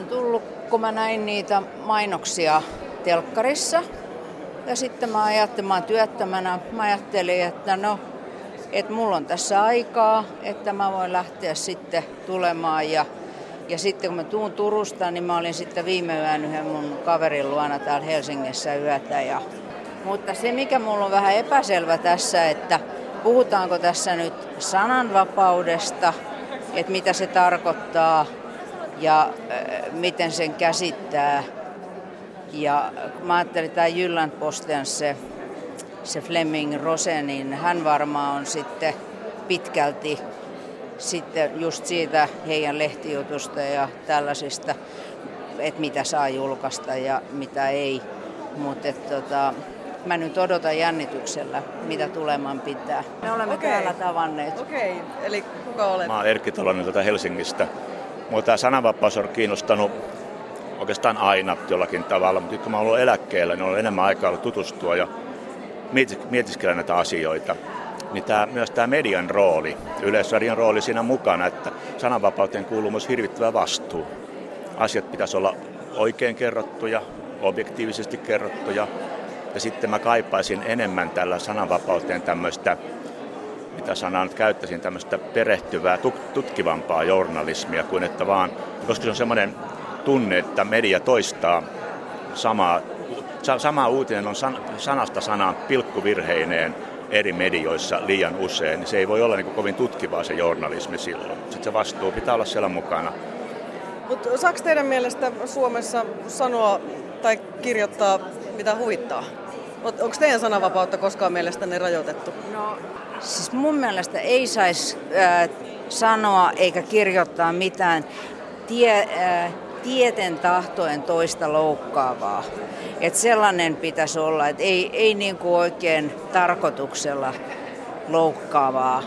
on tullut, kun mä näin niitä mainoksia telkkarissa. Ja sitten mä ajattelin, mä työttömänä, mä ajattelin, että no, että mulla on tässä aikaa, että mä voin lähteä sitten tulemaan. Ja, ja sitten kun mä tuun Turusta, niin mä olin sitten viime yön yhden mun kaverin luona täällä Helsingissä yötä. Ja, mutta se, mikä mulla on vähän epäselvä tässä, että puhutaanko tässä nyt sananvapaudesta, että mitä se tarkoittaa ja äh, miten sen käsittää. Ja mä ajattelin, että tämä Jylland Posten se, se Fleming Rose, niin hän varmaan on sitten pitkälti sitten just siitä heidän lehtijutusta ja tällaisista, että mitä saa julkaista ja mitä ei. Mutta tota, mä nyt odotan jännityksellä, mitä tuleman pitää. Me olemme okay. täällä tavanneet. Okei, okay. eli kuka olet? Mä oon Erkki Tolonen tätä Helsingistä. Mua tämä sananvapaus on kiinnostanut oikeastaan aina jollakin tavalla, mutta nyt kun mä ollut eläkkeellä, niin on enemmän aikaa ollut tutustua ja mietiskellä näitä asioita. Niin tämä, myös tämä median rooli, yleisradion rooli siinä mukana, että sananvapauteen kuuluu myös hirvittävä vastuu. Asiat pitäisi olla oikein kerrottuja, objektiivisesti kerrottuja, ja sitten mä kaipaisin enemmän tällä sananvapauteen tämmöistä, mitä sanaa nyt käyttäisin, tämmöistä perehtyvää, tutkivampaa journalismia kuin että vaan, koska se on semmoinen tunne, että media toistaa samaa, sama uutinen on san, sanasta sanaan pilkkuvirheineen eri medioissa liian usein, niin se ei voi olla niin kovin tutkivaa se journalismi silloin. Sitten se vastuu pitää olla siellä mukana. Mutta saako teidän mielestä Suomessa sanoa tai kirjoittaa mitä huvittaa? Onko teidän sananvapautta koskaan mielestänne rajoitettu? No, siis mun mielestä ei saisi äh, sanoa eikä kirjoittaa mitään tie, äh, tieten tahtoen toista loukkaavaa. Et sellainen pitäisi olla, että ei, ei niinku oikein tarkoituksella loukkaavaa,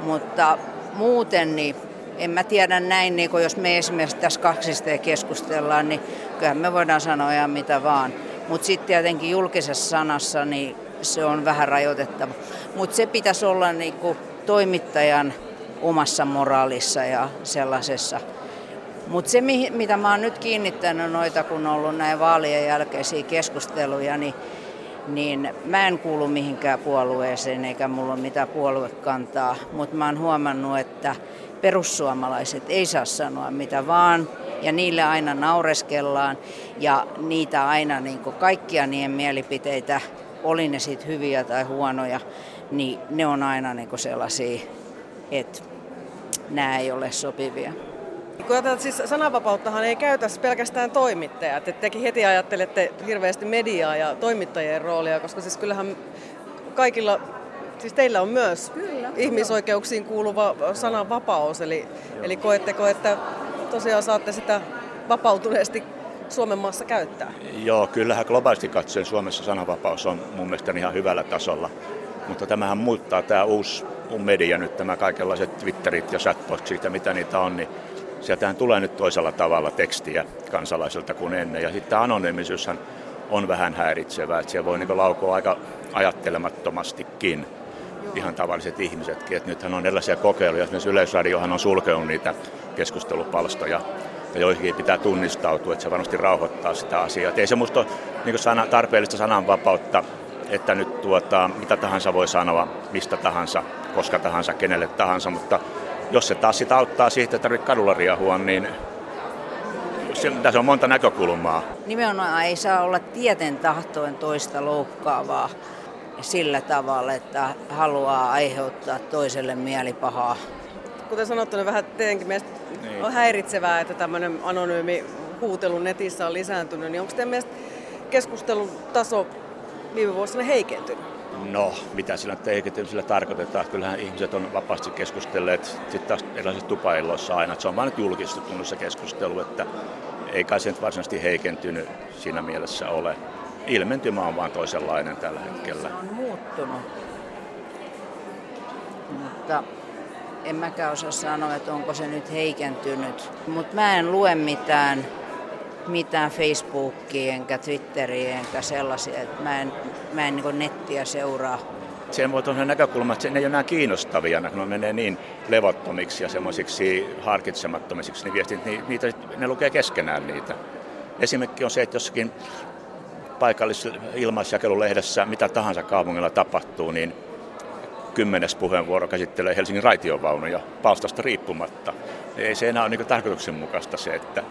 mutta muuten niin en mä tiedä näin, niin jos me esimerkiksi tässä kaksista keskustellaan, niin kyllähän me voidaan sanoa ihan mitä vaan. Mutta sitten tietenkin julkisessa sanassa niin se on vähän rajoitettava. Mutta se pitäisi olla niinku toimittajan omassa moraalissa ja sellaisessa. Mutta se, mitä mä oon nyt kiinnittänyt noita, kun on ollut näin vaalien jälkeisiä keskusteluja, niin, niin mä en kuulu mihinkään puolueeseen eikä mulla ole mitään puoluekantaa. Mutta mä oon huomannut, että perussuomalaiset ei saa sanoa mitä vaan ja niille aina naureskellaan ja niitä aina niin kaikkia niiden mielipiteitä, oli ne sitten hyviä tai huonoja, niin ne on aina niin sellaisia, että nämä ei ole sopivia. Kun ajatellaan, siis sananvapauttahan ei käytä pelkästään toimittajat. että tekin heti ajattelette hirveästi mediaa ja toimittajien roolia, koska siis kyllähän kaikilla Siis teillä on myös Kyllä, ihmisoikeuksiin kuuluva sananvapaus, eli, eli koetteko, että tosiaan saatte sitä vapautuneesti Suomen maassa käyttää? Joo, kyllähän globaalisti katsoen Suomessa sananvapaus on mun mielestä ihan hyvällä tasolla. Mutta tämähän muuttaa tämä uusi, media nyt, tämä kaikenlaiset Twitterit ja chatbotsit ja mitä niitä on, niin sieltähän tulee nyt toisella tavalla tekstiä kansalaisilta kuin ennen. Ja sitten anonyymisyyshän on vähän häiritsevää, että siellä voi niin laukoa aika ajattelemattomastikin ihan tavalliset ihmisetkin. Et nythän on erilaisia kokeiluja, esimerkiksi Yleisradiohan on sulkenut niitä keskustelupalstoja, ja joihinkin pitää tunnistautua, että se varmasti rauhoittaa sitä asiaa. Et ei se musta ole niin sana, tarpeellista sananvapautta, että nyt tuota, mitä tahansa voi sanoa, mistä tahansa, koska tahansa, kenelle tahansa, mutta jos se taas sitä auttaa siitä, että tarvitsee kadulla riahua, niin tässä on monta näkökulmaa. Nimenomaan ei saa olla tieten tahtoen toista loukkaavaa sillä tavalla, että haluaa aiheuttaa toiselle mielipahaa. Kuten sanottu, niin vähän teidänkin mielestä niin. on häiritsevää, että tämmöinen anonyymi huutelu netissä on lisääntynyt. Niin onko teidän mielestä keskustelun taso viime vuosina heikentynyt? No, mitä sillä heikentynyt sillä tarkoitetaan? Kyllähän ihmiset on vapaasti keskustelleet sitten taas erilaisissa tupailloissa aina. Se on vain nyt julkistunut se keskustelu, että ei kai se nyt varsinaisesti heikentynyt siinä mielessä ole ilmentymä on vaan toisenlainen tällä hetkellä. Se on muuttunut. Mutta en mäkään osaa sanoa, että onko se nyt heikentynyt. Mutta mä en lue mitään, mitään Facebookia enkä Twitteriä enkä sellaisia. Että mä en, mä en niin nettiä seuraa sen voi tuollainen näkökulma, että ne ei ole enää kiinnostavia, kun ne menee niin levottomiksi ja semmoisiksi harkitsemattomiksi, niin viestit, niin niitä, ne lukee keskenään niitä. Esimerkki on se, että jossakin paikallisessa ilmaisjakelulehdessä, mitä tahansa kaupungilla tapahtuu, niin kymmenes puheenvuoro käsittelee Helsingin raitiovaunuja palstasta riippumatta. Ei se enää ole niin tarkoituksenmukaista se, että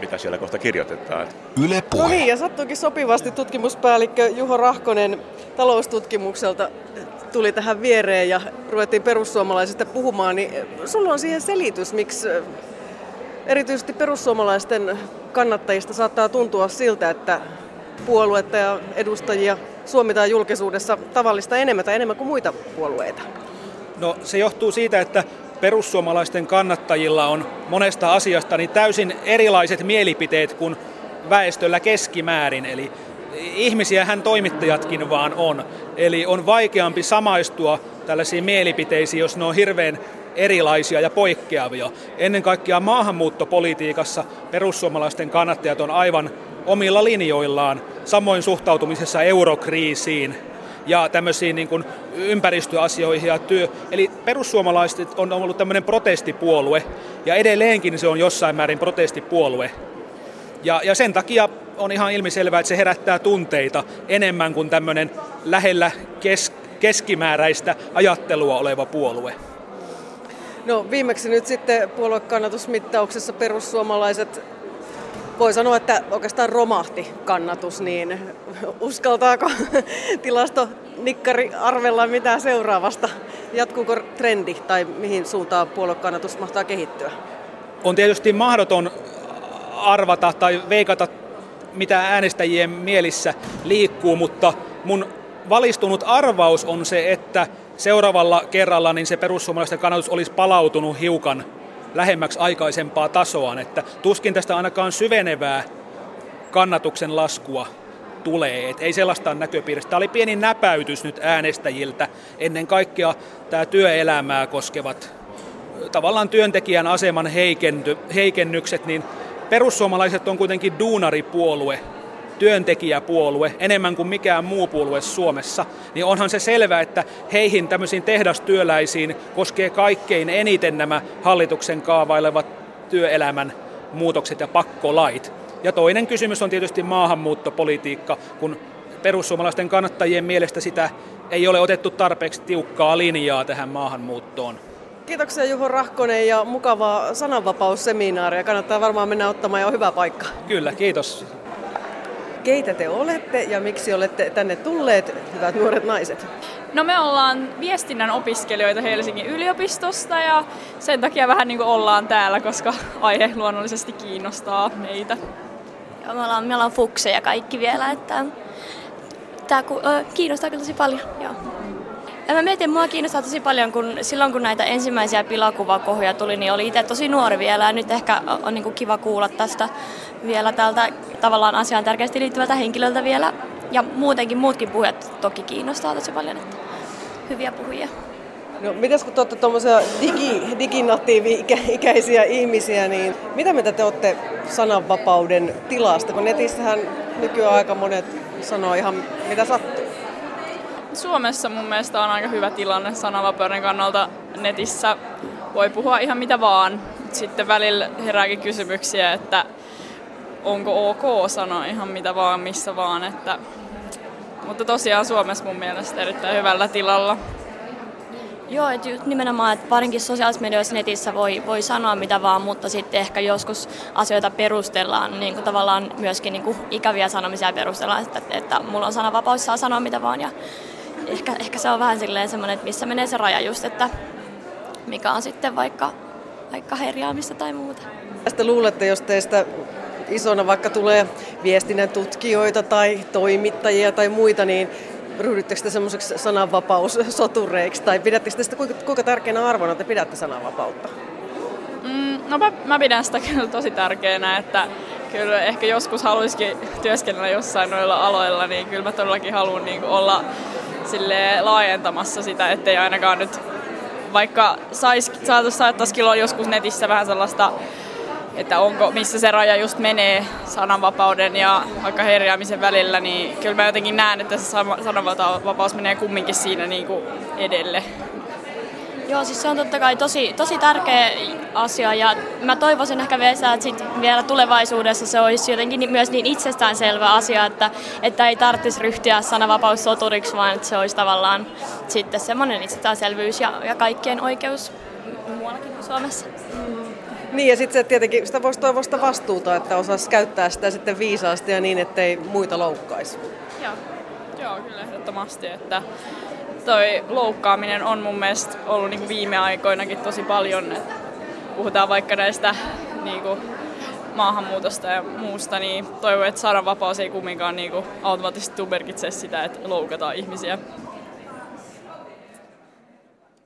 mitä siellä kohta kirjoitetaan. Yle puhe. No niin, ja sattuikin sopivasti tutkimuspäällikkö Juho Rahkonen taloustutkimukselta tuli tähän viereen ja ruvettiin perussuomalaisista puhumaan, niin sulla on siihen selitys, miksi erityisesti perussuomalaisten kannattajista saattaa tuntua siltä, että puoluetta ja edustajia suomitaan julkisuudessa tavallista enemmän tai enemmän kuin muita puolueita? No se johtuu siitä, että perussuomalaisten kannattajilla on monesta asiasta niin täysin erilaiset mielipiteet kuin väestöllä keskimäärin. Eli ihmisiähän toimittajatkin vaan on. Eli on vaikeampi samaistua tällaisiin mielipiteisiin, jos ne on hirveän erilaisia ja poikkeavia. Ennen kaikkea maahanmuuttopolitiikassa perussuomalaisten kannattajat on aivan omilla linjoillaan, samoin suhtautumisessa eurokriisiin ja tämmöisiin niin kuin ympäristöasioihin ja työ. Eli perussuomalaiset on ollut tämmöinen protestipuolue ja edelleenkin se on jossain määrin protestipuolue. Ja, ja sen takia on ihan ilmiselvää, että se herättää tunteita enemmän kuin tämmöinen lähellä kes, keskimääräistä ajattelua oleva puolue. No viimeksi nyt sitten puoluekannatusmittauksessa perussuomalaiset voi sanoa, että oikeastaan romahti kannatus, niin uskaltaako tilasto nikkari arvella mitä seuraavasta? Jatkuuko trendi tai mihin suuntaan puoluekannatus mahtaa kehittyä? On tietysti mahdoton arvata tai veikata, mitä äänestäjien mielissä liikkuu, mutta mun valistunut arvaus on se, että seuraavalla kerralla niin se perussuomalaisten kannatus olisi palautunut hiukan lähemmäksi aikaisempaa tasoaan, että tuskin tästä ainakaan syvenevää kannatuksen laskua tulee. Et ei sellaista näköpiiristä. Tämä oli pieni näpäytys nyt äänestäjiltä. Ennen kaikkea tämä työelämää koskevat tavallaan työntekijän aseman heikenty, heikennykset, niin perussuomalaiset on kuitenkin duunaripuolue, työntekijäpuolue enemmän kuin mikään muu puolue Suomessa, niin onhan se selvää, että heihin tämmöisiin tehdastyöläisiin koskee kaikkein eniten nämä hallituksen kaavailevat työelämän muutokset ja pakkolait. Ja toinen kysymys on tietysti maahanmuuttopolitiikka, kun perussuomalaisten kannattajien mielestä sitä ei ole otettu tarpeeksi tiukkaa linjaa tähän maahanmuuttoon. Kiitoksia Juho Rahkonen ja mukavaa sananvapausseminaaria. Kannattaa varmaan mennä ottamaan jo hyvä paikka. Kyllä, kiitos keitä te olette ja miksi olette tänne tulleet, hyvät nuoret naiset? No me ollaan viestinnän opiskelijoita Helsingin yliopistosta ja sen takia vähän niin kuin ollaan täällä, koska aihe luonnollisesti kiinnostaa meitä. Joo, me ollaan, me ollaan fukseja kaikki vielä, että tämä kiinnostaa kyllä tosi paljon. Joo. Ja mä mietin, mua kiinnostaa tosi paljon, kun silloin kun näitä ensimmäisiä pilakuvakohuja tuli, niin oli itse tosi nuori vielä ja nyt ehkä on niin kuin kiva kuulla tästä vielä tältä tavallaan asiaan tärkeästi liittyvältä henkilöltä vielä. Ja muutenkin muutkin puhujat toki kiinnostaa tosi paljon, että hyviä puhujia. No, mitäs kun te olette tuommoisia digi, diginatiivi-ikäisiä ihmisiä, niin mitä mitä te olette sananvapauden tilasta? Kun netissähän nykyään aika monet sanoo ihan mitä sattuu. Suomessa mun mielestä on aika hyvä tilanne sananvapauden kannalta. Netissä voi puhua ihan mitä vaan. Sitten välillä herääkin kysymyksiä, että onko ok sanoa ihan mitä vaan, missä vaan. Että, mutta tosiaan Suomessa mun mielestä erittäin hyvällä tilalla. Joo, että nimenomaan, että varinkin sosiaalisessa medioissa netissä voi, voi sanoa mitä vaan, mutta sitten ehkä joskus asioita perustellaan, niin kuin tavallaan myöskin niin kuin ikäviä sanomisia perustellaan, että, että mulla on sananvapaus, saa sanoa mitä vaan. Ja ehkä, ehkä se on vähän silleen semmoinen, että missä menee se raja just, että mikä on sitten vaikka, vaikka herjaamista tai muuta. Tästä luulette, jos teistä isona vaikka tulee viestinnän tutkijoita tai toimittajia tai muita, niin ryhdyttekö te semmoiseksi sananvapaussotureiksi tai pidättekö sitä kuinka, kuinka tärkeänä arvona te pidätte sananvapautta? Mm, no mä, mä pidän sitä kyllä tosi tärkeänä, että kyllä ehkä joskus haluaisikin työskennellä jossain noilla aloilla, niin kyllä mä todellakin haluan niin olla sille laajentamassa sitä, ettei ainakaan nyt vaikka sais, saattaisikin olla joskus netissä vähän sellaista että onko, missä se raja just menee sananvapauden ja vaikka herjäämisen välillä, niin kyllä mä jotenkin näen, että se sananvapaus menee kumminkin siinä niin kuin edelle. Joo, siis se on totta kai tosi, tosi tärkeä asia ja mä toivoisin ehkä Vesa, että sit vielä tulevaisuudessa se olisi jotenkin myös niin itsestäänselvä asia, että, että ei tarvitsisi ryhtyä sananvapaussoturiksi, vaan että se olisi tavallaan sitten semmoinen itsestäänselvyys ja, ja kaikkien oikeus muuallakin kuin Suomessa. Niin ja sitten tietenkin sitä voisi toivoa sitä vastuuta, että osaisi käyttää sitä sitten viisaasti ja niin, ettei muita loukkaisi. Joo, Joo kyllä ehdottomasti, että toi loukkaaminen on mun mielestä ollut niin kuin viime aikoinakin tosi paljon. Että puhutaan vaikka näistä niin kuin maahanmuutosta ja muusta, niin toivon, että sananvapaus ei kumminkaan niin kuin automaattisesti merkitse sitä, että loukataan ihmisiä.